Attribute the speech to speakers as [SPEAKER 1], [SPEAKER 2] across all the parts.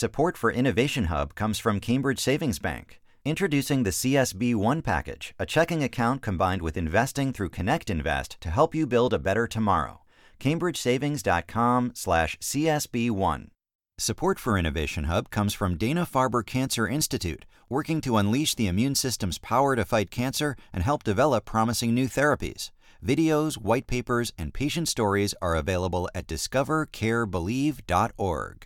[SPEAKER 1] Support for Innovation Hub comes from Cambridge Savings Bank. Introducing the CSB One package, a checking account combined with investing through Connect Invest to help you build a better tomorrow. CambridgeSavings.com/slash/CSB1. Support for Innovation Hub comes from Dana Farber Cancer Institute, working to unleash the immune system's power to fight cancer and help develop promising new therapies. Videos, white papers, and patient stories are available at discovercarebelieve.org.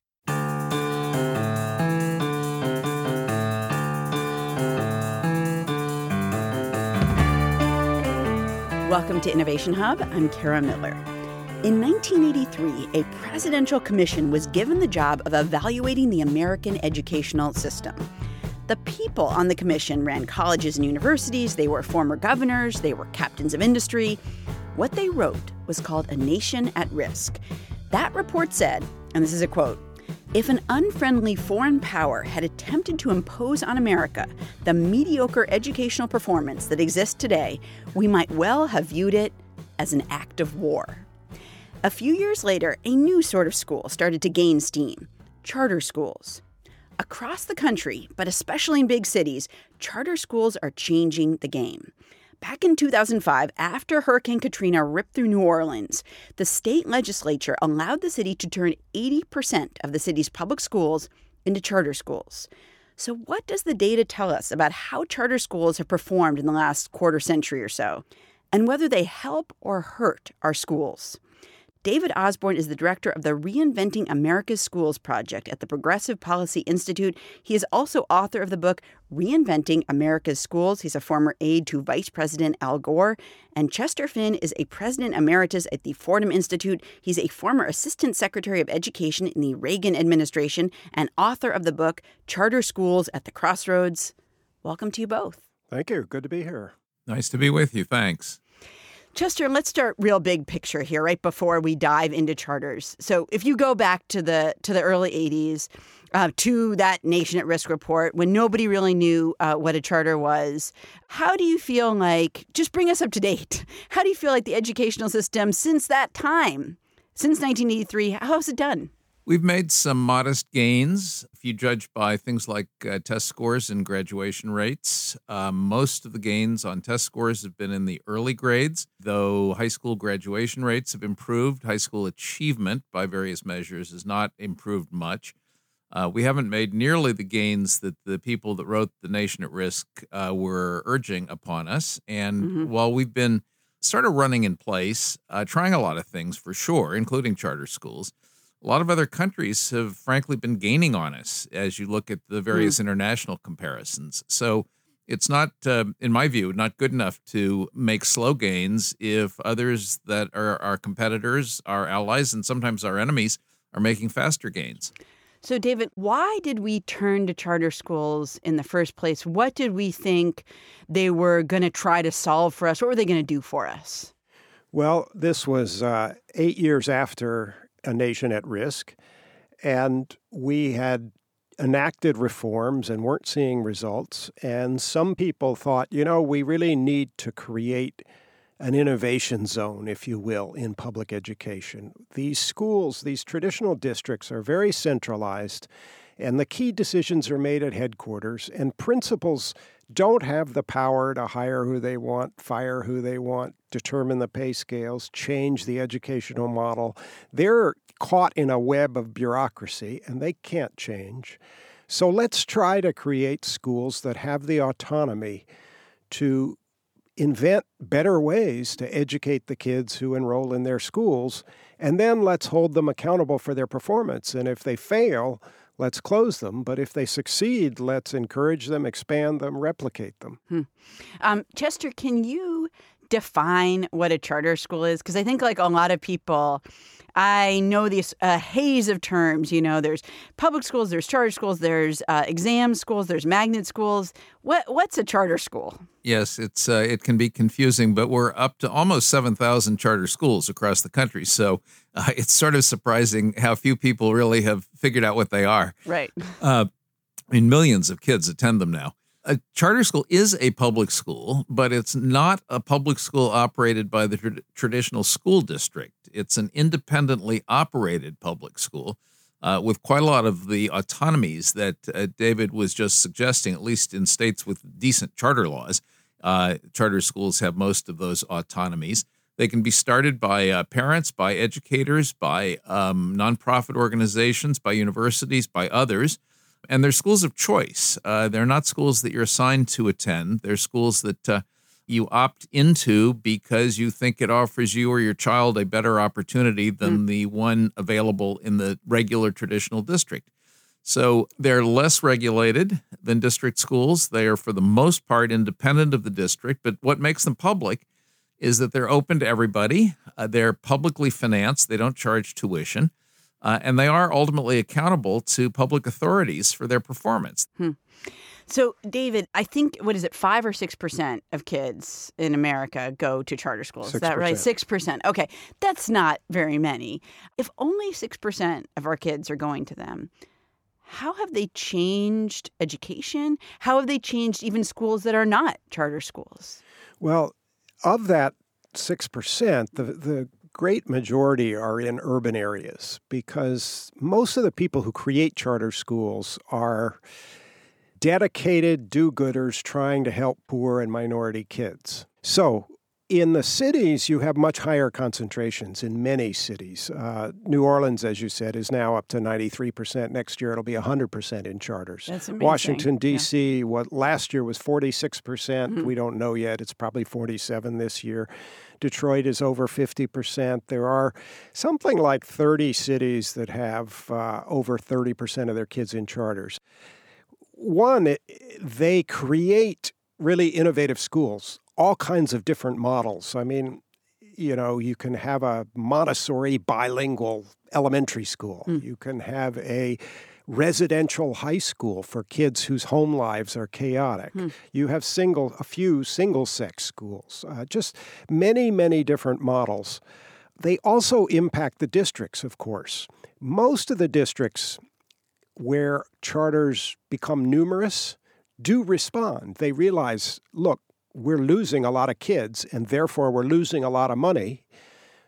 [SPEAKER 2] Welcome to Innovation Hub. I'm Kara Miller. In 1983, a presidential commission was given the job of evaluating the American educational system. The people on the commission ran colleges and universities, they were former governors, they were captains of industry. What they wrote was called A Nation at Risk. That report said, and this is a quote if an unfriendly foreign power had attempted to impose on America the mediocre educational performance that exists today, we might well have viewed it as an act of war. A few years later, a new sort of school started to gain steam charter schools. Across the country, but especially in big cities, charter schools are changing the game. Back in 2005, after Hurricane Katrina ripped through New Orleans, the state legislature allowed the city to turn 80% of the city's public schools into charter schools. So, what does the data tell us about how charter schools have performed in the last quarter century or so, and whether they help or hurt our schools? David Osborne is the director of the Reinventing America's Schools project at the Progressive Policy Institute. He is also author of the book Reinventing America's Schools. He's a former aide to Vice President Al Gore. And Chester Finn is a president emeritus at the Fordham Institute. He's a former assistant secretary of education in the Reagan administration and author of the book Charter Schools at the Crossroads. Welcome to you both.
[SPEAKER 3] Thank you. Good to be here.
[SPEAKER 4] Nice to be with you. Thanks.
[SPEAKER 2] Chester, let's start real big picture here, right before we dive into charters. So, if you go back to the to the early '80s, uh, to that Nation at Risk report, when nobody really knew uh, what a charter was, how do you feel like? Just bring us up to date. How do you feel like the educational system since that time, since 1983, how has it done?
[SPEAKER 4] We've made some modest gains. If you judge by things like uh, test scores and graduation rates, um, most of the gains on test scores have been in the early grades, though high school graduation rates have improved. High school achievement, by various measures, has not improved much. Uh, we haven't made nearly the gains that the people that wrote The Nation at Risk uh, were urging upon us. And mm-hmm. while we've been sort of running in place, uh, trying a lot of things for sure, including charter schools, a lot of other countries have frankly been gaining on us as you look at the various mm. international comparisons. So it's not, uh, in my view, not good enough to make slow gains if others that are our competitors, our allies, and sometimes our enemies are making faster gains.
[SPEAKER 2] So, David, why did we turn to charter schools in the first place? What did we think they were going to try to solve for us? What were they going to do for us?
[SPEAKER 3] Well, this was uh, eight years after a nation at risk. And we had enacted reforms and weren't seeing results. And some people thought, you know, we really need to create an innovation zone, if you will, in public education. These schools, these traditional districts, are very centralized, and the key decisions are made at headquarters, and principals don't have the power to hire who they want, fire who they want, determine the pay scales, change the educational model. They're caught in a web of bureaucracy and they can't change. So let's try to create schools that have the autonomy to invent better ways to educate the kids who enroll in their schools, and then let's hold them accountable for their performance. And if they fail, let's close them. But if they succeed, let's encourage them, expand them, replicate them.
[SPEAKER 2] Hmm. Um, Chester, can you define what a charter school is? Because I think, like a lot of people, I know this uh, haze of terms. You know, there's public schools, there's charter schools, there's uh, exam schools, there's magnet schools. What what's a charter school?
[SPEAKER 4] Yes, it's uh, it can be confusing, but we're up to almost seven thousand charter schools across the country. So uh, it's sort of surprising how few people really have figured out what they are.
[SPEAKER 2] Right. Uh,
[SPEAKER 4] I mean, millions of kids attend them now a charter school is a public school, but it's not a public school operated by the tra- traditional school district. It's an independently operated public school. uh, with quite a lot of the autonomies that uh, David was just suggesting, at least in states with decent charter laws. Uh, charter schools have most of those autonomies. They can be started by uh, parents, by educators, by um, nonprofit organizations, by universities, by others. And they're schools of choice. Uh, they're not schools that you're assigned to attend. They're schools that uh, you opt into because you think it offers you or your child a better opportunity than mm. the one available in the regular traditional district. So they're less regulated than district schools. They are, for the most part, independent of the district. But what makes them public is that they're open to everybody. Uh, they're publicly financed, they don't charge tuition. Uh, and they are ultimately accountable to public authorities for their performance.
[SPEAKER 2] Hmm. So, David, I think what is it, five or six percent of kids in America go to charter schools? 6%. Is that right? Six percent. Okay, that's not very many. If only six percent of our kids are going to them, how have they changed education? How have they changed even schools that are not charter schools?
[SPEAKER 3] Well, of that six percent, the the great majority are in urban areas because most of the people who create charter schools are dedicated do gooders trying to help poor and minority kids. So, in the cities, you have much higher concentrations in many cities. Uh, New Orleans, as you said, is now up to 93%. Next year, it'll be 100% in charters.
[SPEAKER 2] That's amazing.
[SPEAKER 3] Washington, D.C., yeah. what last year was 46%. percent mm hmm We don't know yet. It's probably 47 this year. Detroit is over 50%. There are something like 30 cities that have uh, over 30% of their kids in charters one, they create really innovative schools, all kinds of different models. I mean, you know, you can have a Montessori bilingual elementary school. Mm. You can have a residential high school for kids whose home lives are chaotic. Mm. You have single a few single sex schools. Uh, just many many different models. They also impact the districts, of course. Most of the districts where charters become numerous do respond. They realize, look, we're losing a lot of kids and therefore we're losing a lot of money.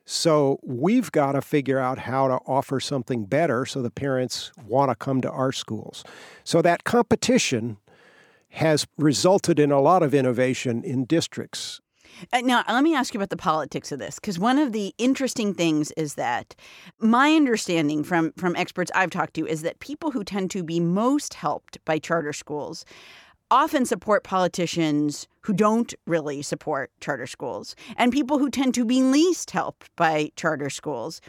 [SPEAKER 3] So we've got to figure out how to offer something better so the parents want to come to our schools. So that competition has resulted in a lot of innovation in districts
[SPEAKER 2] uh, now, let me ask you about the politics of this, because one of the interesting things is that my understanding from from experts I've talked to is that people who tend to be most helped by charter schools often support politicians who don't really support charter schools, and people who tend to be least helped by charter schools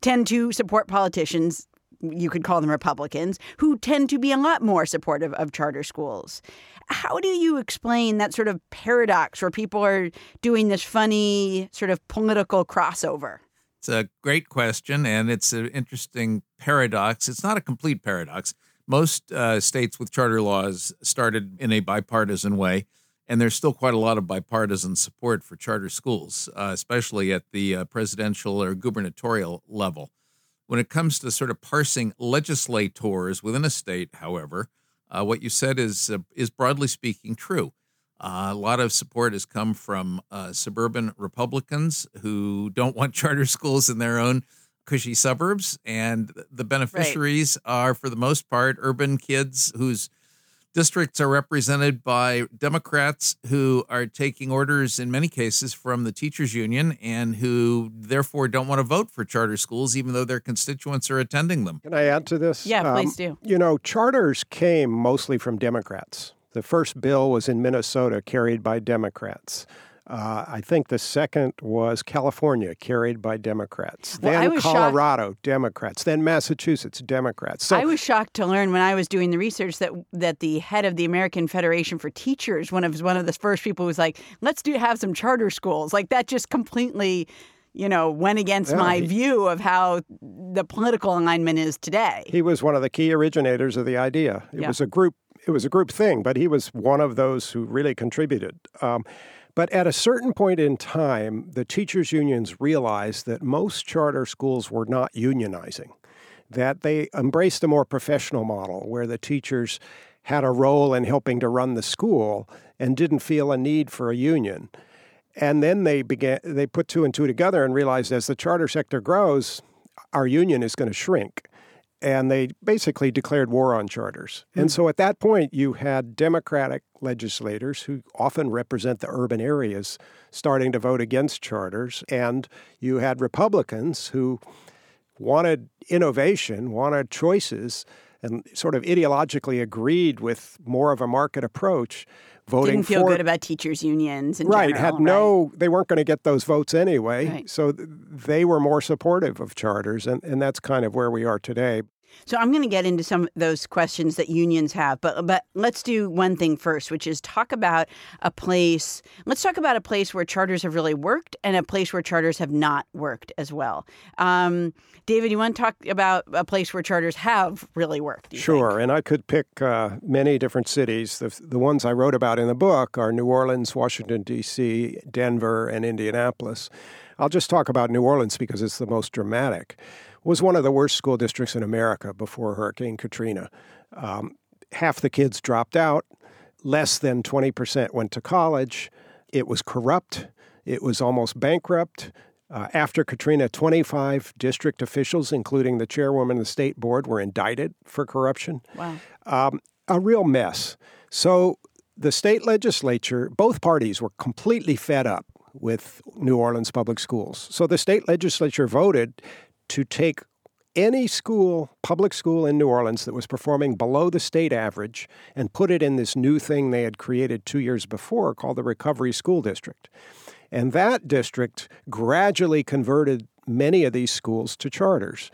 [SPEAKER 2] tend to support politicians you could call them Republicans, who tend to be a lot more supportive of charter schools. How do you explain that sort of paradox where people are doing this funny sort of political crossover?
[SPEAKER 4] It's a great question, and it's an interesting paradox. It's not a complete paradox. Most uh, states with charter laws started in a bipartisan way, and there's still quite a lot of bipartisan support for charter schools, uh, especially at the uh, presidential or gubernatorial level. When it comes to sort of parsing legislators within a state, however, uh, what you said is uh, is broadly speaking true. Uh, a lot of support has come from suburban Republicans who don't want charter schools in their own cushy suburbs, and the beneficiaries right. are, for the most part, urban kids whose districts are represented by Democrats who are taking orders in many cases from the teachers union and who therefore don't want to vote for charter schools even though their constituents are attending them.
[SPEAKER 3] Can I add to this?
[SPEAKER 2] Yeah, um, please do.
[SPEAKER 3] You know, charters came mostly from Democrats. The first bill was in Minnesota carried by Democrats. Uh, I think the second was California, carried by Democrats. Well, then Colorado, shocked. Democrats. Then Massachusetts, Democrats.
[SPEAKER 2] So, I was shocked to learn when I was doing the research that that the head of the American Federation for Teachers, one of one of the first people, was like, "Let's do have some charter schools." Like that just completely you know, went against yeah, my he, view of how the political alignment is today.
[SPEAKER 3] He was one of the key originators of the idea. It yeah. was a group. It was a group thing, but he was one of those who really contributed. Um, but at a certain point in time, the teachers' unions realized that most charter schools were not unionizing, that they embraced a more professional model where the teachers had a role in helping to run the school and didn't feel a need for a union. And then they began they put two and two together and realized as the charter sector grows, our union is going to shrink. and they basically declared war on charters. Mm. And so at that point, you had Democratic legislators who often represent the urban areas starting to vote against charters, and you had Republicans who wanted innovation, wanted choices, and sort of ideologically agreed with more of a market approach voting
[SPEAKER 2] didn't feel
[SPEAKER 3] for,
[SPEAKER 2] good about teachers unions
[SPEAKER 3] right
[SPEAKER 2] general,
[SPEAKER 3] had
[SPEAKER 2] right?
[SPEAKER 3] no they weren't going to get those votes anyway
[SPEAKER 2] Right.
[SPEAKER 3] so th- they were more supportive of charters and, and that's kind of where we are today
[SPEAKER 2] So I'm going to get into some of those questions that unions have, but but let's do one thing first, which is talk about a place. Let's talk about a place where charters have really worked and a place where charters have not worked as well. Um, David, you want to talk about a place where charters have really worked?
[SPEAKER 3] Sure,
[SPEAKER 2] think?
[SPEAKER 3] and I could pick uh, many different cities. The, the ones I wrote about in the book are New Orleans, Washington, D.C., Denver, and Indianapolis. I'll just talk about New Orleans because it's the most dramatic. It was one of the worst school districts in America before Hurricane Katrina. Um, half the kids dropped out, less than 20% went to college. It was corrupt, it was almost bankrupt. Uh, after Katrina, 25 district officials, including the chairwoman of the state board, were indicted for corruption.
[SPEAKER 2] Wow.
[SPEAKER 3] Um, a real mess. So the state legislature, both parties were completely fed up with New Orleans public schools. So the state legislature voted to take any school, public school in New Orleans that was performing below the state average and put it in this new thing they had created two years before called the Recovery School District. And that district gradually converted many of these schools to charters.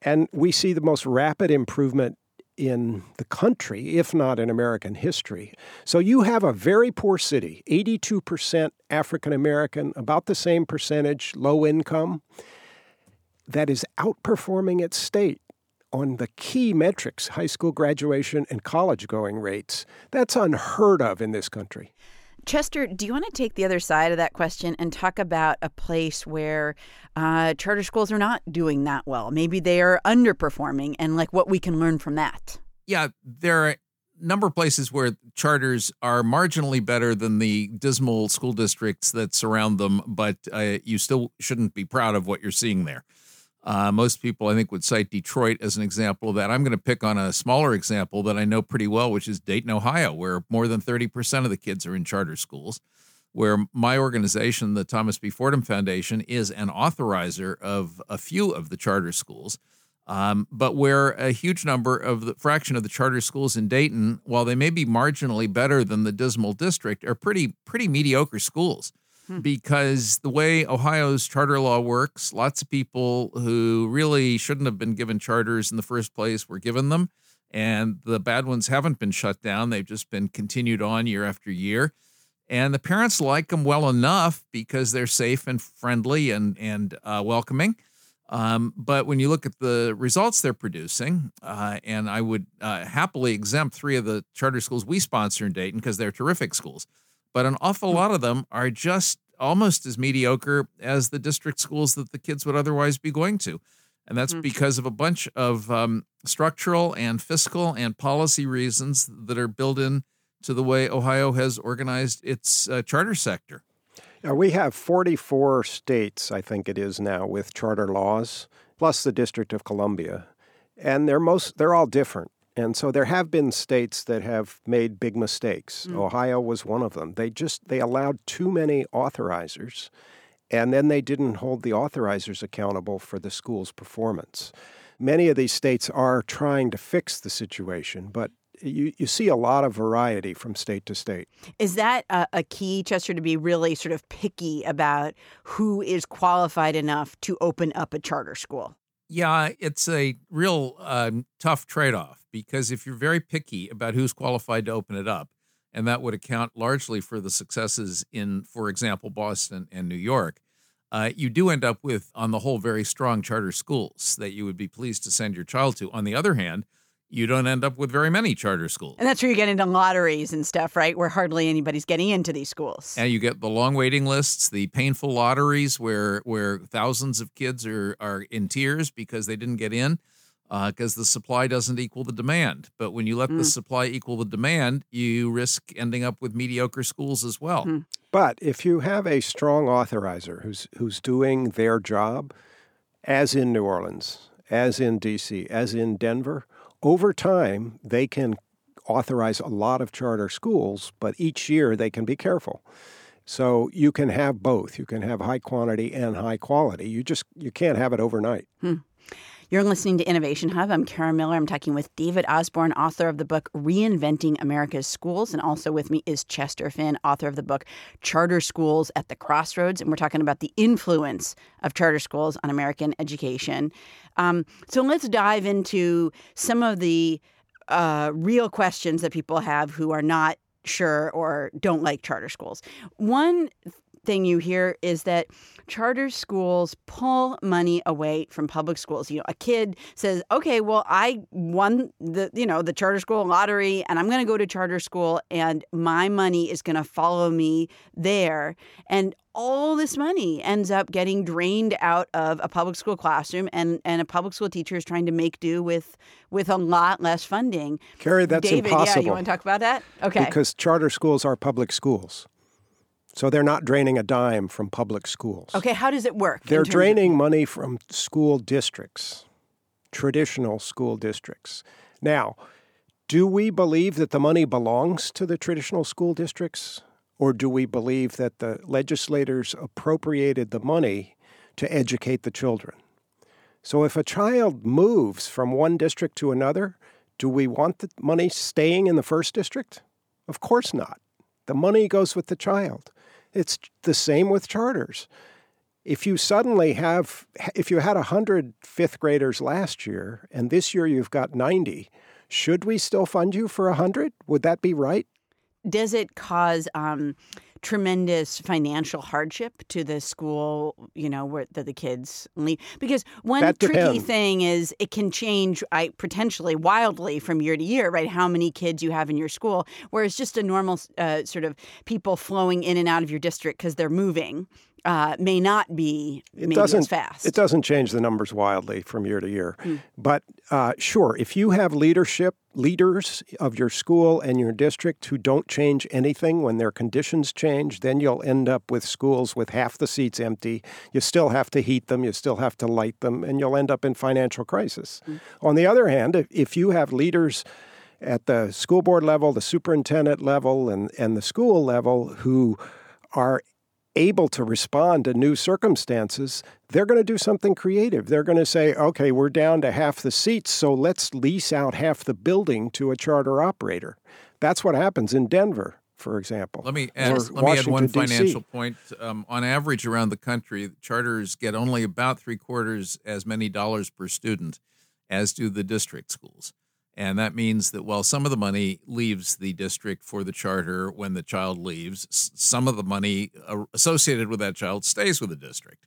[SPEAKER 3] And we see the most rapid improvement in the country, if not in American history. So you have a very poor city, 82% African American, about the same percentage low income, that is outperforming its state on the key metrics high school graduation and college going rates. That's unheard of in this country.
[SPEAKER 2] Chester, do you want to take the other side of that question and talk about a place where uh, charter schools are not doing that well? Maybe they are underperforming, and like what we can learn from that.
[SPEAKER 4] Yeah, there are a number of places where charters are marginally better than the dismal school districts that surround them, but uh, you still shouldn't be proud of what you're seeing there. Uh, most people, I think, would cite Detroit as an example of that. I'm going to pick on a smaller example that I know pretty well, which is Dayton, Ohio, where more than 30% of the kids are in charter schools. Where my organization, the Thomas B. Fordham Foundation, is an authorizer of a few of the charter schools, um, but where a huge number of the fraction of the charter schools in Dayton, while they may be marginally better than the dismal district, are pretty pretty mediocre schools because the way Ohio's charter law works, lots of people who really shouldn't have been given charters in the first place were given them. And the bad ones haven't been shut down. They've just been continued on year after year. And the parents like them well enough because they're safe and friendly and, and uh, welcoming. Um, but when you look at the results they're producing, uh, and I would uh, happily exempt three of the charter schools we sponsor in Dayton because they're terrific schools but an awful lot of them are just almost as mediocre as the district schools that the kids would otherwise be going to. And that's because of a bunch of um, structural and fiscal and policy reasons that are built in to the way Ohio has organized its uh, charter sector.
[SPEAKER 3] Now, we have 44 states, I think it is now, with charter laws, plus the District of Columbia. And they're most they're all different. And so there have been states that have made big mistakes. Ohio was one of them. They just they allowed too many authorizers and then they didn't hold the authorizers accountable for the school's performance. Many of these states are trying to fix the situation, but you, you see a lot of variety from state to state.
[SPEAKER 2] Is that a, a key, Chester, to be really sort of picky about who is qualified enough to open up a charter school?
[SPEAKER 4] Yeah, it's a real um, tough trade off because if you're very picky about who's qualified to open it up, and that would account largely for the successes in, for example, Boston and New York, uh, you do end up with, on the whole, very strong charter schools that you would be pleased to send your child to. On the other hand, you don't end up with very many charter schools.
[SPEAKER 2] And that's where you get into lotteries and stuff, right? Where hardly anybody's getting into these schools.
[SPEAKER 4] And you get the long waiting lists, the painful lotteries where where thousands of kids are are in tears because they didn't get in Uh, because the supply doesn't equal the demand. But when you let the mm. supply equal the demand, you risk ending up with mediocre schools as well. Hmm.
[SPEAKER 3] But if you have a strong authorizer who's who's doing their job, as in New Orleans, as in DC, as in Denver, over time they can authorize a lot of charter schools, but each year they can be careful. So you can have both. You can have high quantity and high quality. You just you can't have it overnight.
[SPEAKER 2] Hmm. You're listening to Innovation Hub. I'm Kara Miller. I'm talking with David Osborne, author of the book Reinventing America's Schools. And also with me is Chester Finn, author of the book Charter Schools at the Crossroads. And we're talking about the influence of charter schools on American education. Um, so let's dive into some of the uh, real questions that people have who are not sure or don't like charter schools. One thing you hear is that charter schools pull money away from public schools. You know, a kid says, "Okay, well, I won the you know the charter school lottery, and I'm going to go to charter school, and my money is going to follow me there." And all this money ends up getting drained out of a public school classroom and, and a public school teacher is trying to make do with with a lot less funding.
[SPEAKER 3] Carrie, that's
[SPEAKER 2] David,
[SPEAKER 3] impossible.
[SPEAKER 2] Yeah, you want to talk about that? Okay.
[SPEAKER 3] Because charter schools are public schools. So they're not draining a dime from public schools.
[SPEAKER 2] Okay, how does it work?
[SPEAKER 3] They're draining of- money from school districts, traditional school districts. Now, do we believe that the money belongs to the traditional school districts? Or do we believe that the legislators appropriated the money to educate the children? So if a child moves from one district to another, do we want the money staying in the first district? Of course not. The money goes with the child. It's the same with charters. If you suddenly have, if you had 100 fifth graders last year and this year you've got 90, should we still fund you for 100? Would that be right?
[SPEAKER 2] Does it cause um, tremendous financial hardship to the school, you know, where the, the kids leave? Because one tricky thing is it can change I potentially wildly from year to year, right? How many kids you have in your school, whereas just a normal uh, sort of people flowing in and out of your district because they're moving uh, may not be
[SPEAKER 3] it doesn't,
[SPEAKER 2] as fast.
[SPEAKER 3] It doesn't change the numbers wildly from year to year. Mm. But uh, sure, if you have leadership, leaders of your school and your district who don't change anything when their conditions change, then you'll end up with schools with half the seats empty. You still have to heat them, you still have to light them, and you'll end up in financial crisis. Mm. On the other hand, if, if you have leaders at the school board level, the superintendent level, and, and the school level who are able to respond to new circumstances, they're going to do something creative. They're going to say, okay, we're down to half the seats, so let's lease out half the building to a charter operator. That's what happens in Denver, for example.
[SPEAKER 4] Let me add, let me add one financial point. Um, on average, around the country, charters get only about three quarters as many dollars per student as do the district schools. And that means that while some of the money leaves the district for the charter when the child leaves, some of the money uh, associated with that child stays with the district.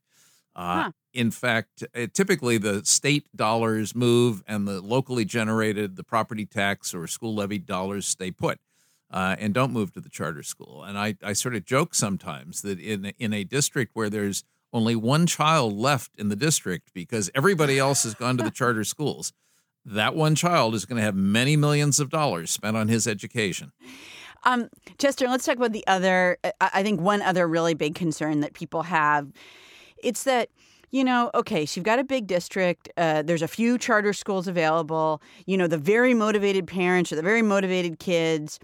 [SPEAKER 4] Uh, huh. In fact, it, typically the state dollars move and the locally generated, the property tax or school levy dollars stay put uh, and don't move to the charter school. And I, I sort of joke sometimes that in, in a district where there's only one child left in the district because everybody else has gone to the charter schools that one child is going to have many millions of dollars spent on his education.
[SPEAKER 2] Um, Chester, let's talk about the other. I think one other really big concern that people have. It's that you know, okay, so you've got a big district. Uh, there's a few charter schools available. You know, the very motivated parents or the very motivated kids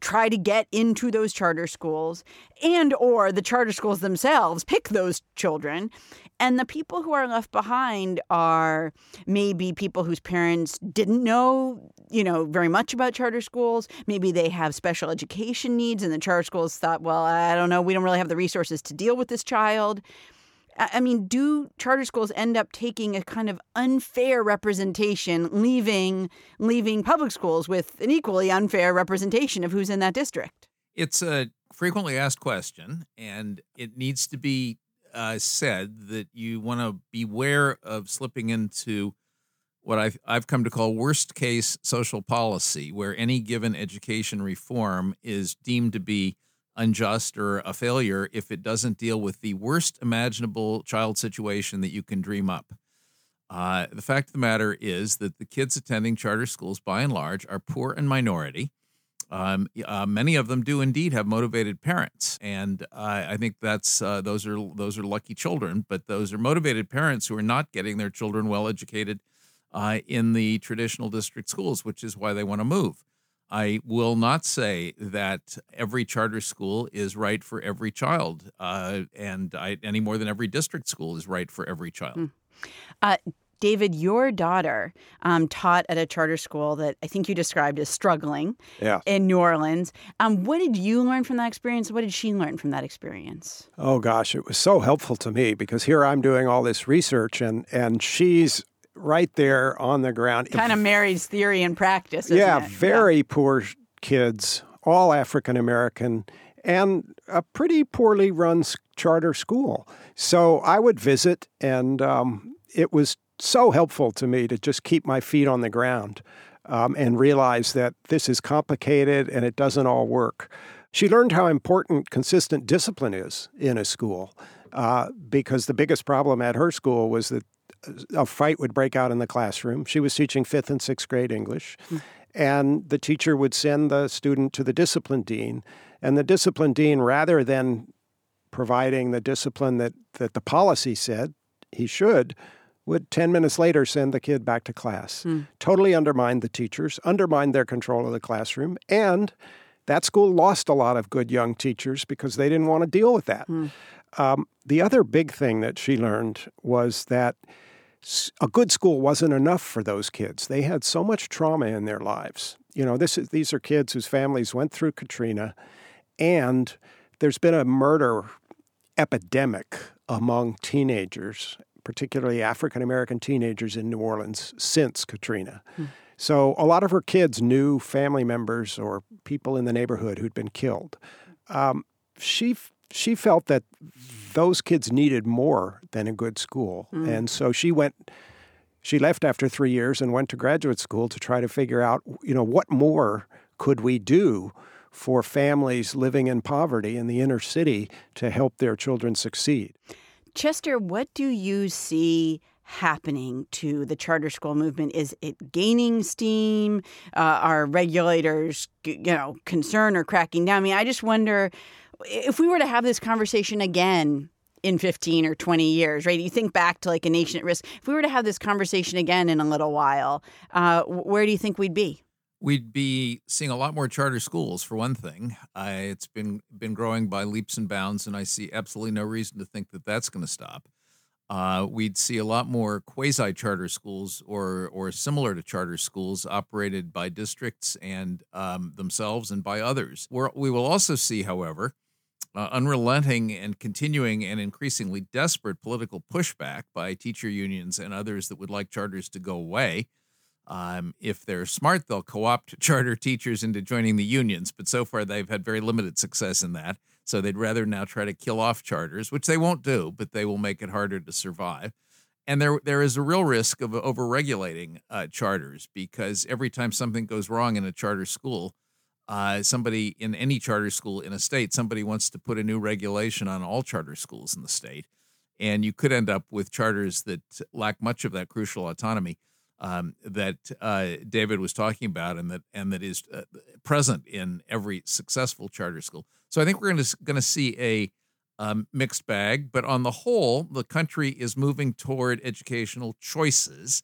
[SPEAKER 2] try to get into those charter schools and or the charter schools themselves pick those children and the people who are left behind are maybe people whose parents didn't know, you know, very much about charter schools. Maybe they have special education needs, and the charter schools thought, well, I don't know, we don't really have the resources to deal with this child. I mean, do charter schools end up taking a kind of unfair representation, leaving leaving public schools with an equally unfair representation of who's in that district?
[SPEAKER 4] It's a frequently asked question, and it needs to be uh, said that you want to beware of slipping into what I've, I've come to call worst case social policy, where any given education reform is deemed to be unjust or a failure if it doesn't deal with the worst imaginable child situation that you can dream up. Uh, the fact of the matter is that the kids attending charter schools, by and large, are poor and minority. Um, uh, many of them do indeed have motivated parents, and uh, I think that's uh, those are those are lucky children. But those are motivated parents who are not getting their children well educated uh, in the traditional district schools, which is why they want to move. I will not say that every charter school is right for every child, uh, and I, any more than every district school is right for every child.
[SPEAKER 2] Mm. David, your daughter um, taught at a charter school that I think you described as struggling
[SPEAKER 3] yeah.
[SPEAKER 2] in New Orleans. Um, what did you learn from that experience? What did she learn from that experience?
[SPEAKER 3] Oh gosh, it was so helpful to me because here I'm doing all this research and and she's right there on the ground.
[SPEAKER 2] Kind of marries theory and practice.
[SPEAKER 3] yeah,
[SPEAKER 2] it?
[SPEAKER 3] very yeah. poor kids, all African American, and a pretty poorly run charter school. So I would visit, and um, it was so helpful to me to just keep my feet on the ground um, and realize that this is complicated and it doesn't all work. She learned how important consistent discipline is in a school uh, because the biggest problem at her school was that a fight would break out in the classroom. She was teaching fifth and sixth grade English. Mm. And the teacher would send the student to the discipline dean. And the discipline dean, rather than providing the discipline that, that the policy said he should, would 10 minutes later send the kid back to class. Mm. Totally undermined the teachers, undermined their control of the classroom, and that school lost a lot of good young teachers because they didn't want to deal with that. Mm. Um, the other big thing that she learned was that a good school wasn't enough for those kids. They had so much trauma in their lives. You know, this is, these are kids whose families went through Katrina, and there's been a murder epidemic among teenagers particularly African American teenagers in New Orleans since Katrina. Hmm. So a lot of her kids knew family members or people in the neighborhood who'd been killed. Um, she she felt that those kids needed more than a good school, hmm. and so she went. She left after three years and went to graduate school to try to figure out, you know, what more could we do for families living in poverty in the inner city to help their children succeed.
[SPEAKER 2] Chester, what do you see happening to the charter school movement? Is it gaining steam? Uh, are regulators, you know, concerned or cracking down? I mean, I just wonder if we were to have this conversation again in 15 or 20 years, right? You think back to like a nation at risk. If we were to have this conversation again in a little while, uh, where do you think we'd be?
[SPEAKER 4] We'd be seeing a lot more charter schools, for one thing. It's been been growing by leaps and bounds, and I see absolutely no reason to think that that's going to stop. Uh, we'd see a lot more quasi charter schools or or similar to charter schools operated by districts and um, themselves and by others. We're, we will also see, however, uh, unrelenting and continuing and increasingly desperate political pushback by teacher unions and others that would like charters to go away. Um, if they're smart, they'll co opt charter teachers into joining the unions, but so far they've had very limited success in that. So they'd rather now try to kill off charters, which they won't do, but they will make it harder to survive. And there, there is a real risk of overregulating uh, charters because every time something goes wrong in a charter school, uh, somebody in any charter school in a state, somebody wants to put a new regulation on all charter schools in the state. And you could end up with charters that lack much of that crucial autonomy um, that uh, David was talking about, and that and that is uh, present in every successful charter school. So I think we're going to see a um, mixed bag, but on the whole, the country is moving toward educational choices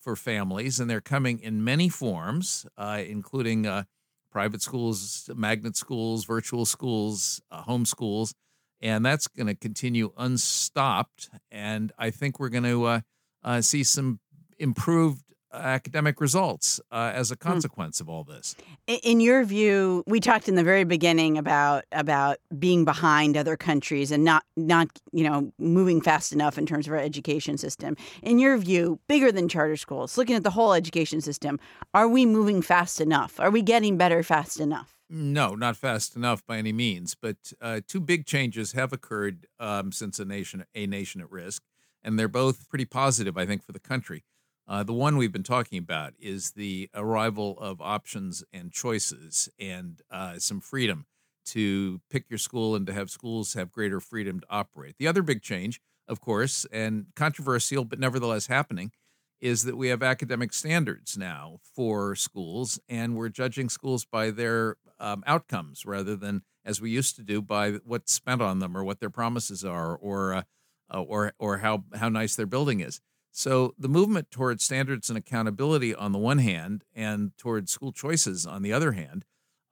[SPEAKER 4] for families, and they're coming in many forms, uh, including uh, private schools, magnet schools, virtual schools, uh, home schools, and that's going to continue unstopped. And I think we're going to uh, see some improved academic results uh, as a hmm. consequence of all this.
[SPEAKER 2] In your view, we talked in the very beginning about about being behind other countries and not not you know moving fast enough in terms of our education system. In your view, bigger than charter schools, looking at the whole education system, are we moving fast enough? Are we getting better fast enough?
[SPEAKER 4] No, not fast enough by any means. But uh, two big changes have occurred um, since a nation a nation at risk, and they're both pretty positive, I think, for the country. Uh, the one we've been talking about is the arrival of options and choices and uh, some freedom to pick your school and to have schools have greater freedom to operate. The other big change, of course, and controversial but nevertheless happening, is that we have academic standards now for schools, and we're judging schools by their um, outcomes rather than, as we used to do, by what's spent on them or what their promises are or uh, or or how how nice their building is. So the movement towards standards and accountability on the one hand, and towards school choices on the other hand,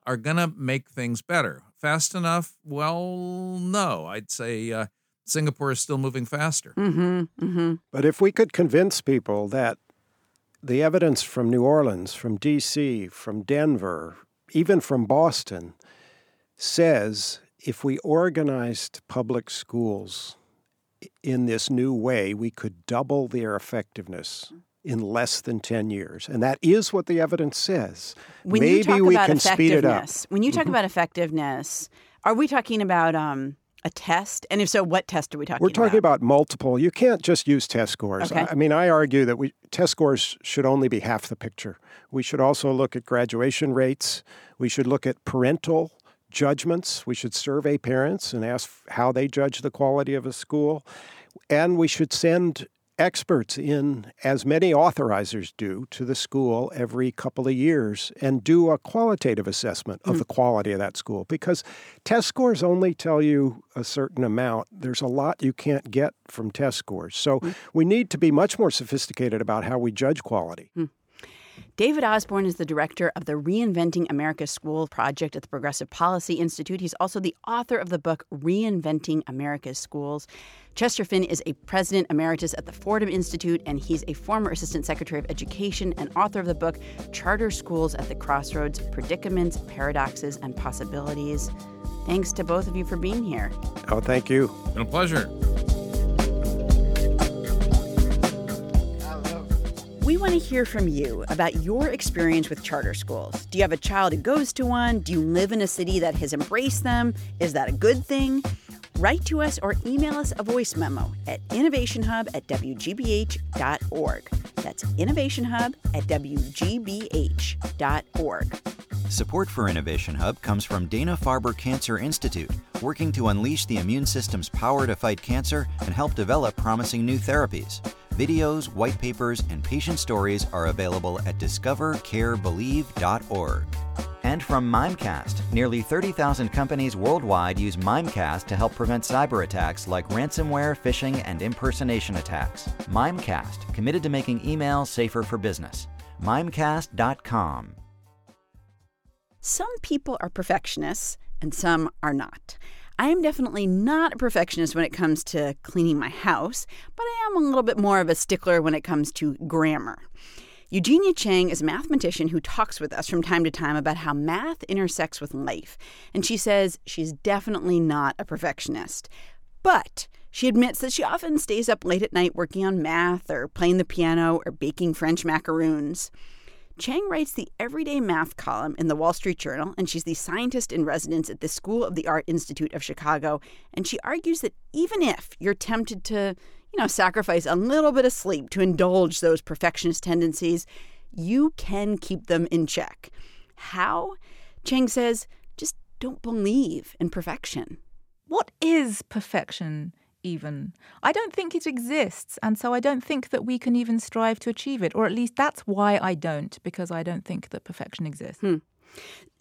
[SPEAKER 4] are going to make things better. Fast enough? Well, no. I'd say uh, Singapore is still moving faster.
[SPEAKER 2] Mm-hmm, mm-hmm.
[SPEAKER 3] But if we could convince people that the evidence from New Orleans, from D.C., from Denver, even from Boston says if we organized public schools in this new way, we could double their effectiveness in less than 10 years. And that is what the evidence says.
[SPEAKER 2] When
[SPEAKER 3] Maybe we
[SPEAKER 2] about
[SPEAKER 3] can speed it up.
[SPEAKER 2] effectiveness, when you talk
[SPEAKER 3] Mhm.
[SPEAKER 2] about effectiveness, are we talking about um, a test? And if so, what test are we talking about?
[SPEAKER 3] We're
[SPEAKER 2] about?
[SPEAKER 3] talking about multiple. You can't just use test scores.
[SPEAKER 2] Okay.
[SPEAKER 3] I I mean, I argue that we test scores should only be half the picture. We should also look at graduation rates. We should look at parental judgments. We should survey parents and ask how they judge the quality of a school. And we should send experts in, as many authorizers do, to the school every couple of years and do a qualitative assessment of hmm. the quality of that school. Because test scores only tell you a certain amount. There's a lot you can't get from test scores. So hmm. we need to be much more sophisticated about how we judge quality. Hmm.
[SPEAKER 2] David Osborne is the director of the Reinventing America School project at the Progressive Policy Institute. He's also the author of the book Reinventing America's Schools. Chester Finn is a president emeritus at the Fordham Institute, and he's a former assistant secretary of education and author of the book Charter Schools at the Crossroads Predicaments, Paradoxes, and Possibilities. Thanks to both of you for being here.
[SPEAKER 3] Oh, thank you.
[SPEAKER 4] Been a pleasure.
[SPEAKER 2] We want to hear from you about your experience with charter schools. Do you have a child who goes to one? Do you live in a city that has embraced them? Is that a good thing? Write to us or email us a voice memo at innovationhub at wgbh.org. That's innovationhub at wgbh.org.
[SPEAKER 1] Support for Innovation Hub comes from Dana Farber Cancer Institute, working to unleash the immune system's power to fight cancer and help develop promising new therapies. Videos, white papers, and patient stories are available at discovercarebelieve.org. And from Mimecast, nearly 30,000 companies worldwide use Mimecast to help prevent cyber attacks like ransomware, phishing, and impersonation attacks. Mimecast, committed to making email safer for business. Mimecast.com.
[SPEAKER 2] Some people are perfectionists and some are not. I am definitely not a perfectionist when it comes to cleaning my house, but I am a little bit more of a stickler when it comes to grammar. Eugenia Cheng is a mathematician who talks with us from time to time about how math intersects with life, and she says she's definitely not a perfectionist. But she admits that she often stays up late at night working on math or playing the piano or baking French macaroons. Cheng writes the Everyday Math column in the Wall Street Journal, and she's the scientist in residence at the School of the Art Institute of Chicago. And she argues that even if you're tempted to, you know, sacrifice a little bit of sleep to indulge those perfectionist tendencies, you can keep them in check. How? Cheng says, just don't believe in perfection.
[SPEAKER 5] What is perfection, even? I don't think it exists, and so I don't think that we can even strive to achieve it, or at least that's why I don't, because I don't think that perfection exists. Hmm.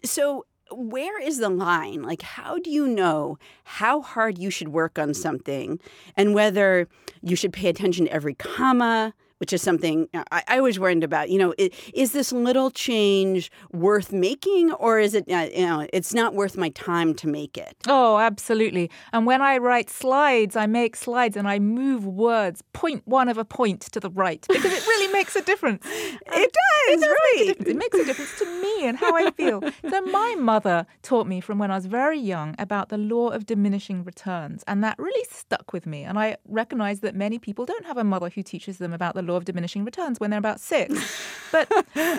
[SPEAKER 2] So, where is the line? Like, how do you know how hard you should work on something and whether you should pay attention to every comma, which is something uh, I, I always worried about? You know, i- is this little change worth making or is it, uh, you know, it's not worth my time to make it?
[SPEAKER 5] Oh, absolutely. And when I write slides, I make slides and I move words point one of a point to the right because it really makes a difference.
[SPEAKER 2] It does,
[SPEAKER 5] It does make a
[SPEAKER 2] right.
[SPEAKER 5] difference. It makes a difference to me and how I feel. so my mother taught me from when I was very young about the law of diminishing returns, and that really stuck with me. And I recognize that many people don't have a mother who teaches them about the law of diminishing returns when they're about six. But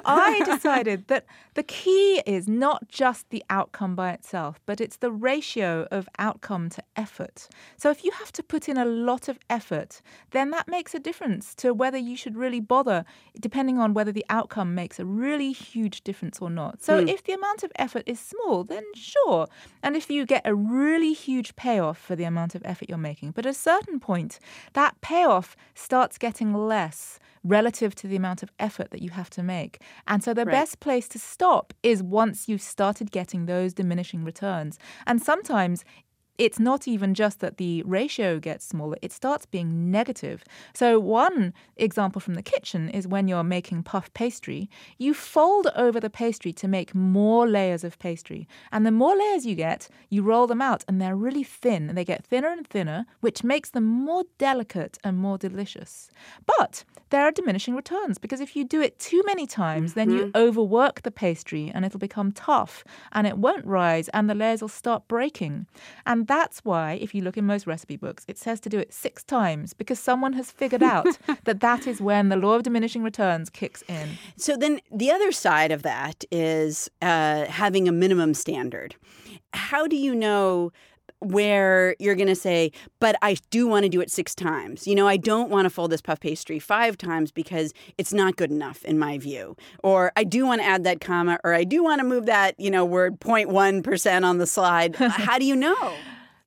[SPEAKER 5] I decided that the key is not just the outcome by itself, but it's the ratio of outcome to effort. So if you have to put in a lot of effort, then that makes a difference to whether you should really bother, depending on whether the outcome makes a really huge difference or not. So hmm. if the amount of effort is small, then sure. And if you get a really huge payoff for the amount of effort you're making, but at a certain point, that payoff starts getting less less relative to the amount of effort that you have to make. And so the
[SPEAKER 2] Right.
[SPEAKER 5] best place to stop is once you've started getting those diminishing returns. And sometimes it's not even just that the ratio gets smaller, it starts being negative. So, one example from the kitchen is when you're making puff pastry, you fold over the pastry to make more layers of pastry. And the more layers you get, you roll them out, and they're really thin, and they get thinner and thinner, which makes them more delicate and more delicious. But there are diminishing returns because if you do it too many times, then you mm-hmm. overwork the pastry and it'll become tough and it won't rise and the layers will start breaking. And that's why, if you look in most recipe books, it says to do it six times because someone has figured out that that is when the law of diminishing returns kicks in.
[SPEAKER 2] So then the other side of that is uh, having a minimum standard. How do you know where you're going to say, but I do want to do it six times? You know, I don't want to fold this puff pastry five times because it's not good enough in my view. Or I do want to add that comma, or I do want to move that, you know, word 0.1% on the slide. How do you know?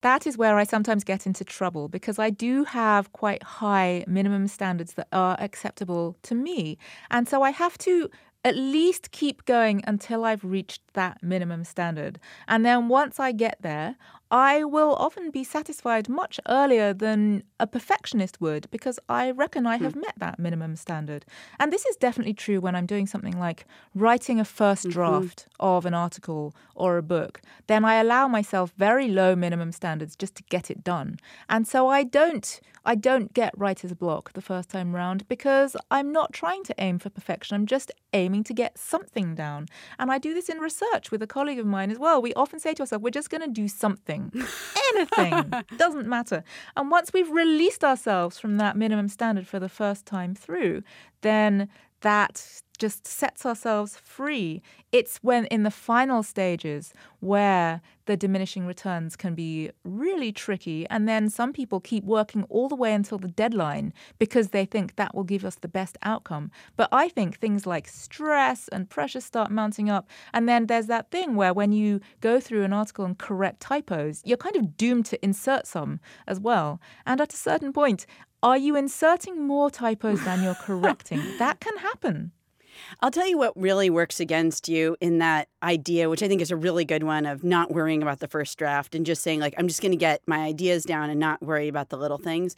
[SPEAKER 5] That is where I sometimes get into trouble because I do have quite high minimum standards that are acceptable to me. And so I have to at least keep going until I've reached that minimum standard. And then once I get there, I will often be satisfied much earlier than a perfectionist would because I reckon I hmm. have met that minimum standard. And this is definitely true when I'm doing something like writing a 1st mm-hmm. draft of an article or a book. Then I allow myself very low minimum standards just to get it done. And so I don't I don't get writer's block the first time round because I'm not trying to aim for perfection. I'm just aiming to get something down. And I do this in research with a colleague of mine as well. We often say to ourselves, we're just going to do something, anything, doesn't matter. And once we've released ourselves from that minimum standard for the first time through, then that just sets ourselves free. It's when in the final stages where the diminishing returns can be really tricky. And then some people keep working all the way until the deadline because they think that will give us the best outcome. But I think things like stress and pressure start mounting up. And then there's that thing where when you go through an article and correct typos, you're kind of doomed to insert some as well. And at a certain point, are you inserting more typos than you're correcting? that can happen.
[SPEAKER 2] I'll tell you what really works against you in that idea, which I think is a really good one of not worrying about the first draft and just saying, like, I'm just going to get my ideas down and not worry about the little things.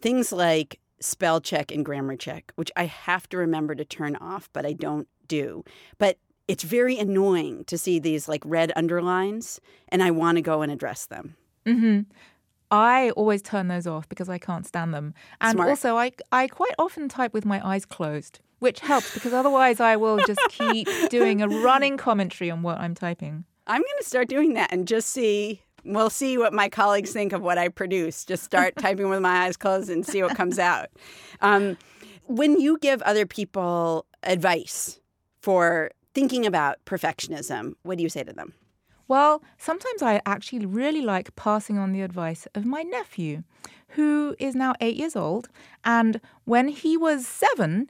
[SPEAKER 2] Things like spell check and grammar check, which I have to remember to turn off, but I don't do. But it's very annoying to see these like red underlines, and I want to go and address them.
[SPEAKER 5] hmm I always turn those off because I can't stand them. And
[SPEAKER 2] Smart.
[SPEAKER 5] also, I, I quite often type with my eyes closed, which helps because otherwise I will just keep doing a running commentary on what I'm typing.
[SPEAKER 2] I'm going to start doing that and just see. We'll see what my colleagues think of what I produce. Just start typing with my eyes closed and see what comes out. Um, when you give other people advice for thinking about perfectionism, what do you say to them?
[SPEAKER 5] Well, sometimes I actually really like passing on the advice of my nephew, who is now eight years old. And when he was seven,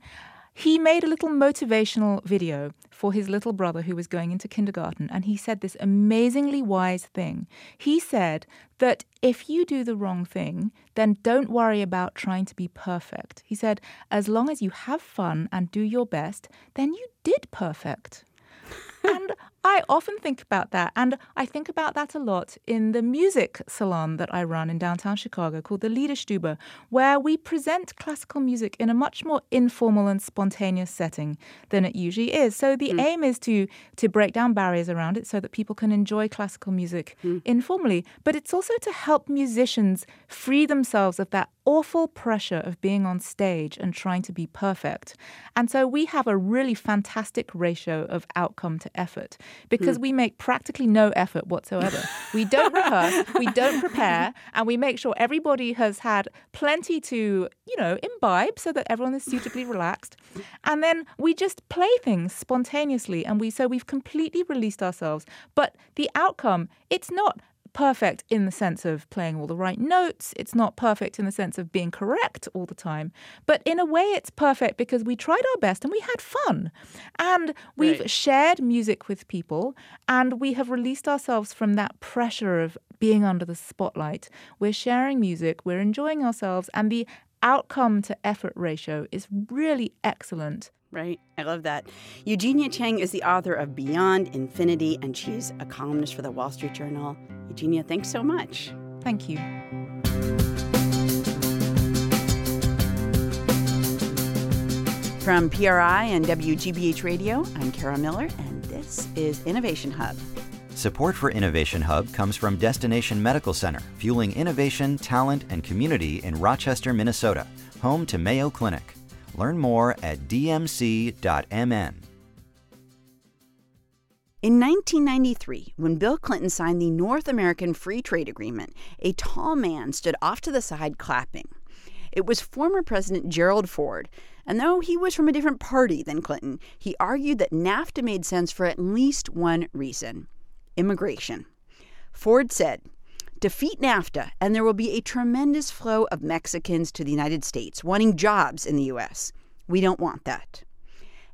[SPEAKER 5] he made a little motivational video for his little brother who was going into kindergarten. And he said this amazingly wise thing. He said that if you do the wrong thing, then don't worry about trying to be perfect. He said, as long as you have fun and do your best, then you did perfect. and I often think about that. And I think about that a lot in the music salon that I run in downtown Chicago called the Liederstube, where we present classical music in a much more informal and spontaneous setting than it usually is. So the hmm. aim is to, to break down barriers around it so that people can enjoy classical music hmm. informally. But it's also to help musicians free themselves of that awful pressure of being on stage and trying to be perfect. And so we have a really fantastic ratio of outcome to effort because hmm. we make practically no effort whatsoever. we don't rehearse, we don't prepare, and we make sure everybody has had plenty to, you know, imbibe so that everyone is suitably relaxed. And then we just play things spontaneously and we so we've completely released ourselves. But the outcome, it's not perfect in the sense of playing all the right notes. It's not perfect in the sense of being correct all the time. But in a way, it's perfect because we tried our best and we had fun. And we've
[SPEAKER 2] Right.
[SPEAKER 5] shared music with people and we have released ourselves from that pressure of being under the spotlight. We're sharing music, we're enjoying ourselves, and the outcome to effort ratio is really excellent.
[SPEAKER 2] Right. I love that. Eugenia Cheng is the author of Beyond Infinity, and she's a columnist for the Wall Street Journal. Eugenia, thanks so much.
[SPEAKER 5] Thank you.
[SPEAKER 2] From PRI and WGBH Radio, I'm Kara Miller, and this is Innovation Hub.
[SPEAKER 1] Support for Innovation Hub comes from Destination Medical Center, fueling innovation, talent, and community in Rochester, Minnesota, home to Mayo Clinic. Learn more at dmc.mn.
[SPEAKER 2] In 1993, when Bill Clinton signed the North American Free Trade Agreement, a tall man stood off to the side clapping. It was former President Gerald Ford, and though he was from a different party than Clinton, he argued that NAFTA made sense for at least one reason immigration. Ford said, Defeat NAFTA, and there will be a tremendous flow of Mexicans to the United States wanting jobs in the U.S. We don't want that.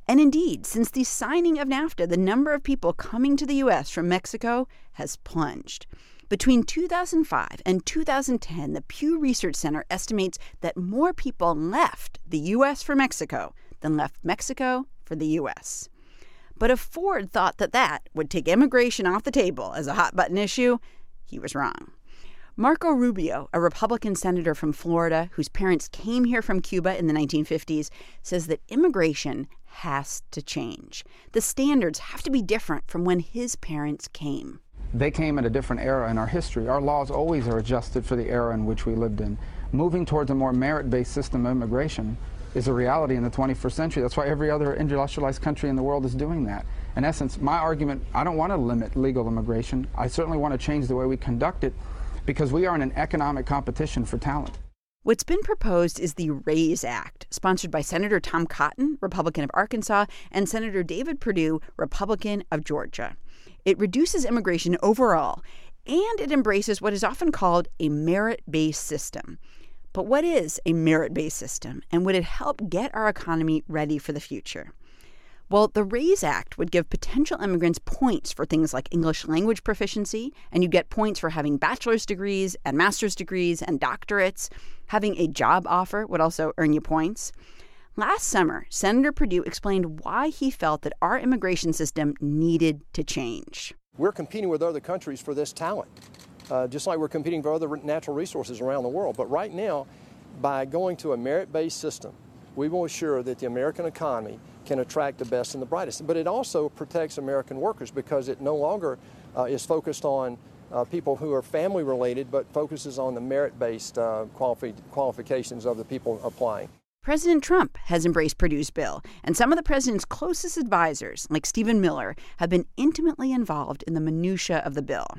[SPEAKER 2] And indeed, since the signing of NAFTA, the number of people coming to the U.S. from Mexico has plunged. Between 2005 and 2010, the Pew Research Center estimates that more people left the U.S. for Mexico than left Mexico for the U.S. But if Ford thought that that would take immigration off the table as a hot button issue, he was wrong. Marco Rubio, a Republican senator from Florida whose parents came here from Cuba in the 1950s, says that immigration has to change. The standards have to be different from when his parents came.
[SPEAKER 6] They came at a different era in our history. Our laws always are adjusted for the era in which we lived in. Moving towards a more merit based system of immigration is a reality in the 21st century. That's why every other industrialized country in the world is doing that. In essence, my argument I don't want to limit legal immigration. I certainly want to change the way we conduct it because we are in an economic competition for talent.
[SPEAKER 2] What's been proposed is the RAISE Act, sponsored by Senator Tom Cotton, Republican of Arkansas, and Senator David Perdue, Republican of Georgia. It reduces immigration overall, and it embraces what is often called a merit based system. But what is a merit based system, and would it help get our economy ready for the future? Well, the RAISE Act would give potential immigrants points for things like English language proficiency, and you get points for having bachelor's degrees and master's degrees and doctorates. Having a job offer would also earn you points. Last summer, Senator Perdue explained why he felt that our immigration system needed to change.
[SPEAKER 7] We're competing with other countries for this talent, uh, just like we're competing for other natural resources around the world. But right now, by going to a merit based system, we will ensure that the American economy can attract the best and the brightest. But it also protects American workers because it no longer uh, is focused on uh, people who are family related, but focuses on the merit based uh, qualifi- qualifications of the people applying.
[SPEAKER 2] President Trump has embraced Perdue's bill, and some of the president's closest advisors, like Stephen Miller, have been intimately involved in the minutiae of the bill.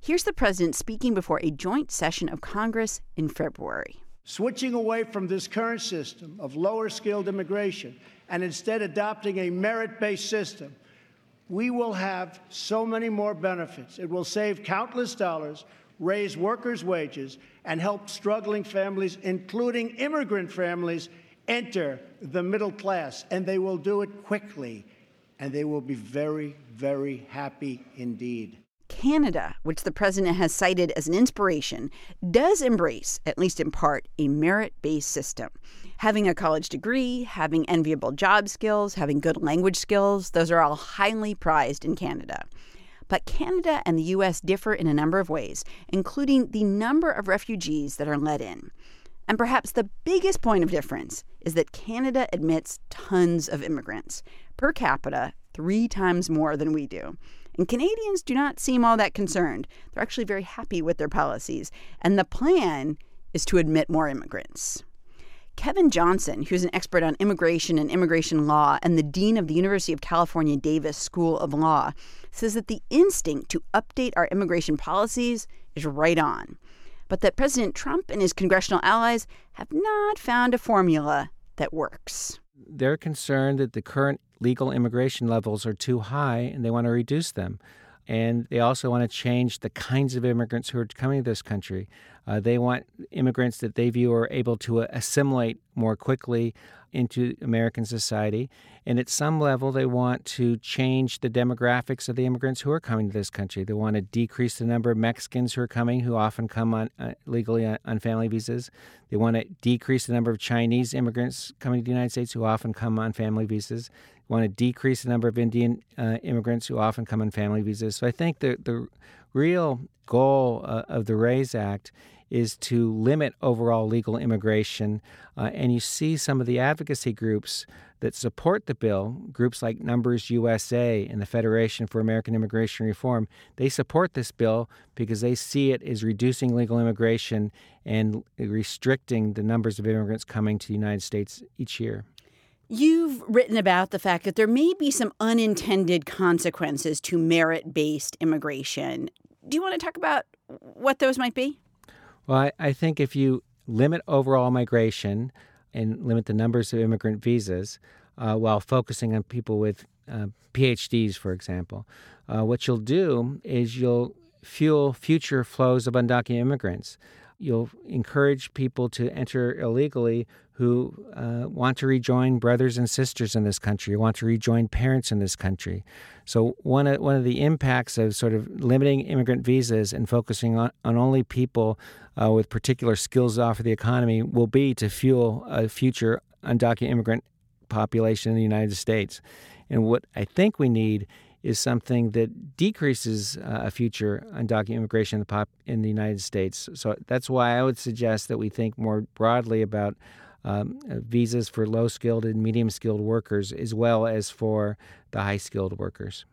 [SPEAKER 2] Here's the president speaking before a joint session of Congress in February.
[SPEAKER 8] Switching away from this current system of lower skilled immigration and instead adopting a merit based system, we will have so many more benefits. It will save countless dollars, raise workers' wages, and help struggling families, including immigrant families, enter the middle class. And they will do it quickly, and they will be very, very happy indeed.
[SPEAKER 2] Canada, which the president has cited as an inspiration, does embrace, at least in part, a merit based system. Having a college degree, having enviable job skills, having good language skills, those are all highly prized in Canada. But Canada and the U.S. differ in a number of ways, including the number of refugees that are let in. And perhaps the biggest point of difference is that Canada admits tons of immigrants, per capita, three times more than we do. And Canadians do not seem all that concerned. They're actually very happy with their policies. And the plan is to admit more immigrants. Kevin Johnson, who's an expert on immigration and immigration law and the dean of the University of California Davis School of Law, says that the instinct to update our immigration policies is right on, but that President Trump and his congressional allies have not found a formula that works.
[SPEAKER 9] They're concerned that the current legal immigration levels are too high and they want to reduce them. and they also want to change the kinds of immigrants who are coming to this country. Uh, they want immigrants that they view are able to assimilate more quickly into American society. And at some level, they want to change the demographics of the immigrants who are coming to this country. They want to decrease the number of Mexicans who are coming, who often come on uh, legally on, on, family visas. They want to decrease the number of Chinese immigrants coming to the United States who often come on family visas. Want to decrease the number of Indian uh, immigrants who often come on family visas. So I think the the real goal uh, of the RAISE Act is to limit overall legal immigration. Uh, and you see some of the advocacy groups that support the bill, groups like Numbers USA and the Federation for American Immigration Reform, they support this bill because they see it as reducing legal immigration and restricting the numbers of immigrants coming to the United States each year.
[SPEAKER 2] You've written about the fact that there may be some unintended consequences to merit based immigration. Do you want to talk about what those might be?
[SPEAKER 9] Well, I, I think if you limit overall migration and limit the numbers of immigrant visas uh, while focusing on people with uh, PhDs, for example, uh, what you'll do is you'll fuel future flows of undocumented immigrants. You'll encourage people to enter illegally who uh, want to rejoin brothers and sisters in this country, want to rejoin parents in this country. So one of, one of the impacts of sort of limiting immigrant visas and focusing on, on only people uh, with particular skills to offer the economy will be to fuel a future undocumented immigrant population in the United States. And what I think we need is something that decreases uh, a future undocumented immigration in the, pop, in the United States. So that's why I would suggest that we think more broadly about um, visas for low skilled and medium skilled workers as well as for the high skilled workers.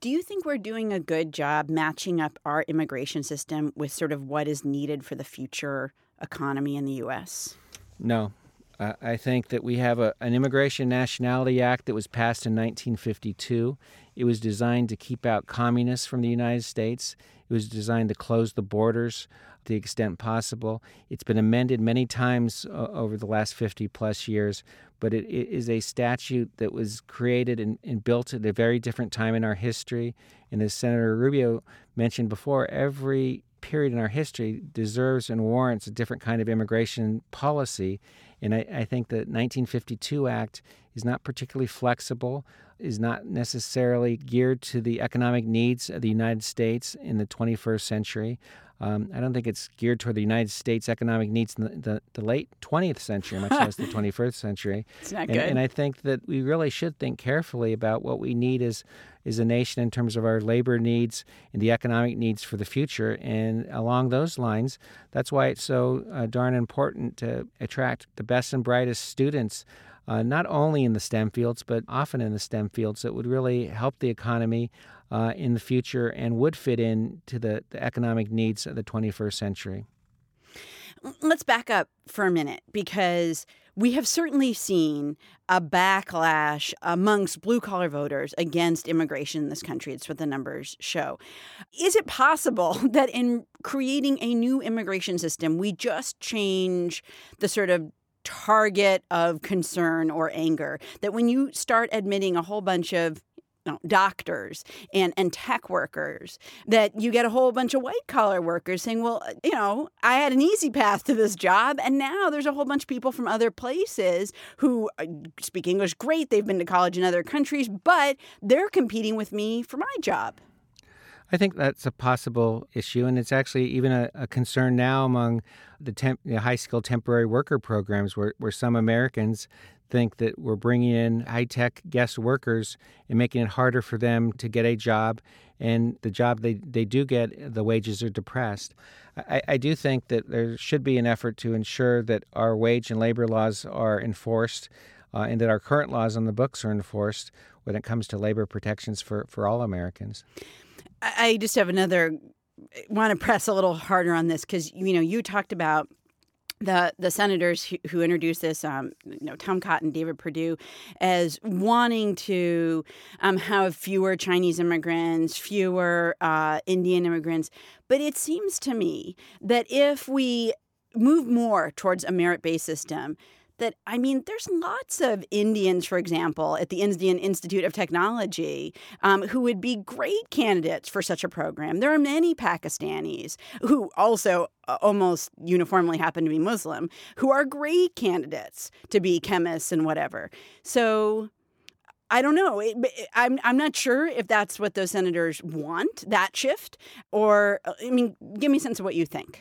[SPEAKER 2] Do you think we're doing a good job matching up our immigration system with sort of what is needed for the future economy in the U.S.?
[SPEAKER 9] No. Uh, I think that we have a, an Immigration Nationality Act that was passed in 1952. It was designed to keep out communists from the United States. It was designed to close the borders the extent possible. It's been amended many times uh, over the last 50 plus years, but it, it is a statute that was created and, and, built at a very different time in our history. And as Senator Rubio mentioned before, every period in our history deserves and warrants a different kind of immigration policy. And I, I think the 1952 Act is not particularly flexible, is not necessarily geared to the economic needs of the United States in the 21st century. Um, I don't think it's geared toward the United States economic needs in the, the, the late 20th century, much less the 21st century.
[SPEAKER 2] It's not
[SPEAKER 9] and,
[SPEAKER 2] good.
[SPEAKER 9] And I think that we really should think carefully about what we need as, as a nation in terms of our labor needs and the economic needs for the future. And along those lines, that's why it's so uh, darn important to attract the best and brightest students. Uh, not only in the STEM fields, but often in the STEM fields that would really help the economy uh, in the future and would fit in to the, the economic needs of the 21st century.
[SPEAKER 2] Let's back up for a minute because we have certainly seen a backlash amongst blue collar voters against immigration in this country. It's what the numbers show. Is it possible that in creating a new immigration system, we just change the sort of target of concern or anger? That when you start admitting a whole bunch of you know, doctors and, and tech workers that you get a whole bunch of white collar workers saying, well, uh, you know, I had an easy path to this job. And now there's a whole bunch of people from other places who uh, speak English great. They've been to college in other countries, but they're competing with me for my job.
[SPEAKER 9] I think that's a possible issue, and it's actually even a, a concern now among the, temp, the high skilled temporary worker programs, where, where some Americans think that we're bringing in high tech guest workers and making it harder for them to get a job. And the job they, they do get, the wages are depressed. I, I do think that there should be an effort to ensure that our wage and labor laws are enforced uh, and that our current laws on the books are enforced when it comes to labor protections for, for all Americans.
[SPEAKER 2] I just have another want to press a little harder on this because you know you talked about the the senators who, who introduced this, um, you know, Tom Cotton, David Perdue, as wanting to um, have fewer Chinese immigrants, fewer uh, Indian immigrants. But it seems to me that if we move more towards a merit based system, that, I mean, there's lots of Indians, for example, at the Indian Institute of Technology um, who would be great candidates for such a program. There are many Pakistanis who also uh, almost uniformly happen to be Muslim who are great candidates to be chemists and whatever. So I don't know. It, I'm I'm not sure if that's what those senators want that shift, or uh, I mean, give me a sense of what you think.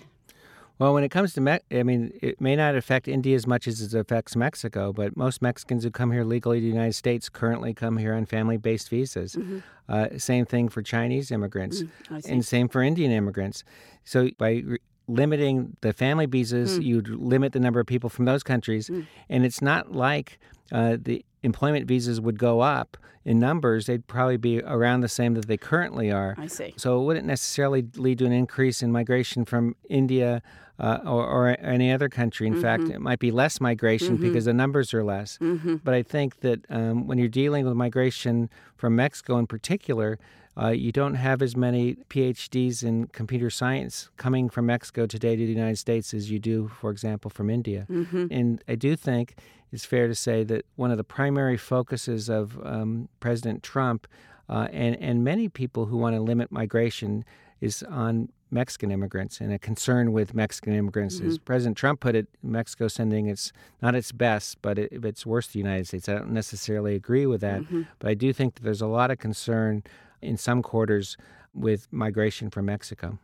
[SPEAKER 9] Well, when it comes to, Me- I mean, it may not affect India as much as it affects Mexico, but most Mexicans who come here legally to the United States currently come here on family based visas. Mm-hmm. Uh, same thing for Chinese immigrants, mm-hmm. and same for Indian immigrants. So by re- limiting the family visas, mm. you'd limit the number of people from those countries. Mm. And it's not like uh, the employment visas would go up in numbers, they'd probably be around the same that they currently are.
[SPEAKER 2] I see.
[SPEAKER 9] So it wouldn't necessarily lead to an increase in migration from India uh, or, or, any other country. In mm-hmm. fact, it might be less migration mm-hmm. because the numbers are less. Mm-hmm. But I think that um, when you're dealing with migration from Mexico in particular, uh, you don't have as many PhDs in computer science coming from Mexico today to the United States as you do, for example, from India. Mm-hmm. And I do think it's fair to say that one of the primary focuses of um, President Trump uh, and, and many people who want to limit migration is on Mexican immigrants and a concern with Mexican immigrants. Mm-hmm. As President Trump put it, Mexico sending its not its best, but it, it's worse to the United States. I don't necessarily agree with that, mm-hmm. but I do think that there's a lot of concern in some quarters with migration from Mexico.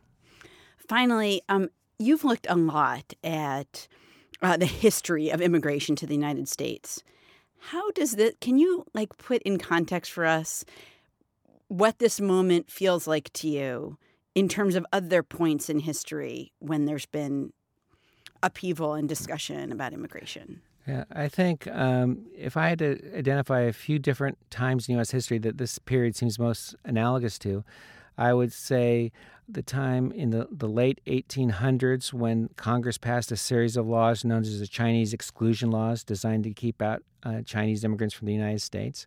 [SPEAKER 2] Finally, um, you've looked a lot at uh, the history of immigration to the United States. How does that? Can you like put in context for us what this moment feels like to you in terms of other points in history when there's been upheaval and discussion about immigration?
[SPEAKER 9] Yeah, I think um, if I had to identify a few different times in U.S. history that this period seems most analogous to, I would say the time in the, the late 1800s when Congress passed a series of laws known as the Chinese exclusion laws designed to keep out uh, Chinese immigrants from the United States.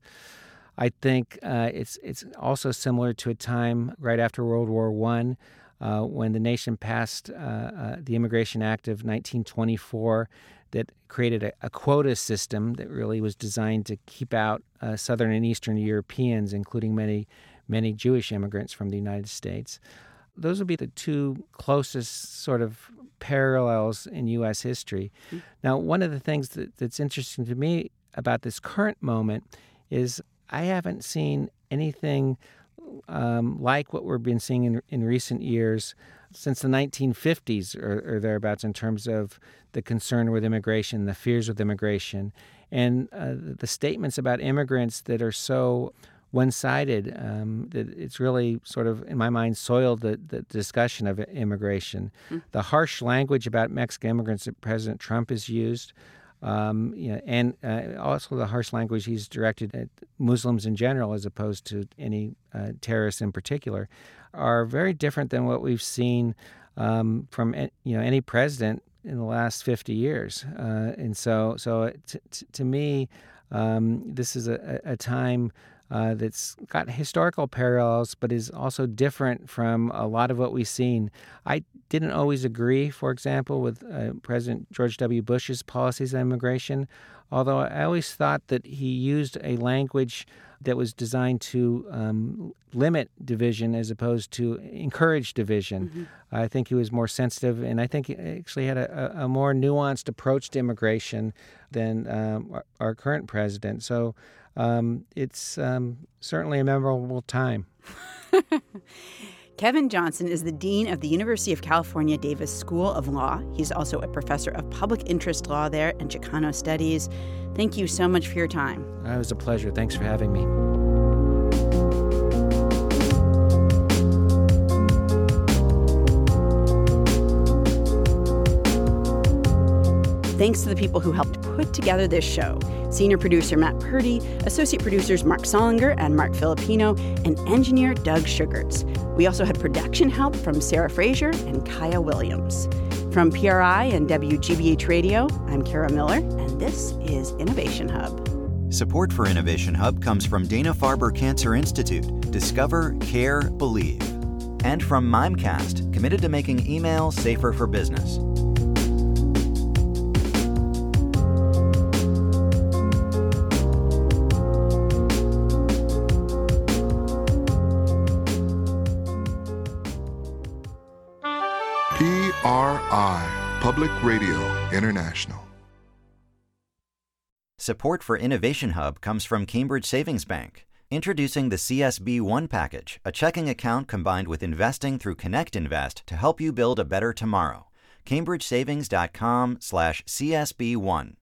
[SPEAKER 9] I think uh, it's it's also similar to a time right after World War One uh, when the nation passed uh, uh, the Immigration Act of 1924 that created a, a, quota system that really was designed to keep out uh, Southern and Eastern Europeans, including many many Jewish immigrants from the United States. Those would be the two closest sort of parallels in U.S. history. Now, one of the things that, that's interesting to me about this current moment is I haven't seen anything um, like what we've been seeing in, in recent years since the 1950s or, or, thereabouts in terms of the concern with immigration, the fears with immigration, and uh, the statements about immigrants that are so one-sided um, that it's really sort of, in my mind, soiled the, the discussion of immigration. Mm-hmm. The harsh language about Mexican immigrants that President Trump has used. Um, you know, and uh, also the harsh language he's directed at Muslims in general, as opposed to any uh, terrorists in particular, are very different than what we've seen um, from you know any president in the last 50 years. Uh, and so, so t- t- to me, um, this is a, a time uh, that's got historical parallels, but is also different from a lot of what we've seen. I didn't always agree, for example, with uh, President George W. Bush's policies on immigration, although I always thought that he used a language that was designed to um, limit division as opposed to encourage division. Mm-hmm. I think he was more sensitive, and I think he actually had a, a more nuanced approach to immigration than um, our, our, current president. So um, it's um, certainly a memorable time.
[SPEAKER 2] Kevin Johnson is the Dean of the University of California Davis School of Law. He's also a professor of public interest law there and Chicano Studies. Thank you so much for your time.
[SPEAKER 9] Uh, it was a pleasure. Thanks for having me.
[SPEAKER 2] Thanks to the people who helped put together this show senior producer Matt Purdy, associate producers Mark Solinger and Mark Filippino, and engineer Doug Sugarts. We also had production help from Sarah Fraser and Kaya Williams. From PRI and WGBH Radio, I'm Kara Miller, and this is Innovation Hub.
[SPEAKER 1] Support for Innovation Hub comes from Dana Farber Cancer Institute. Discover, care, believe. And from Mimecast, committed to making email safer for business.
[SPEAKER 10] Public Radio International.
[SPEAKER 1] Support for Innovation Hub comes from Cambridge Savings Bank. Introducing the CSB One package, a checking account combined with investing through Connect Invest to help you build a better tomorrow. CambridgeSavings.com slash CSB1.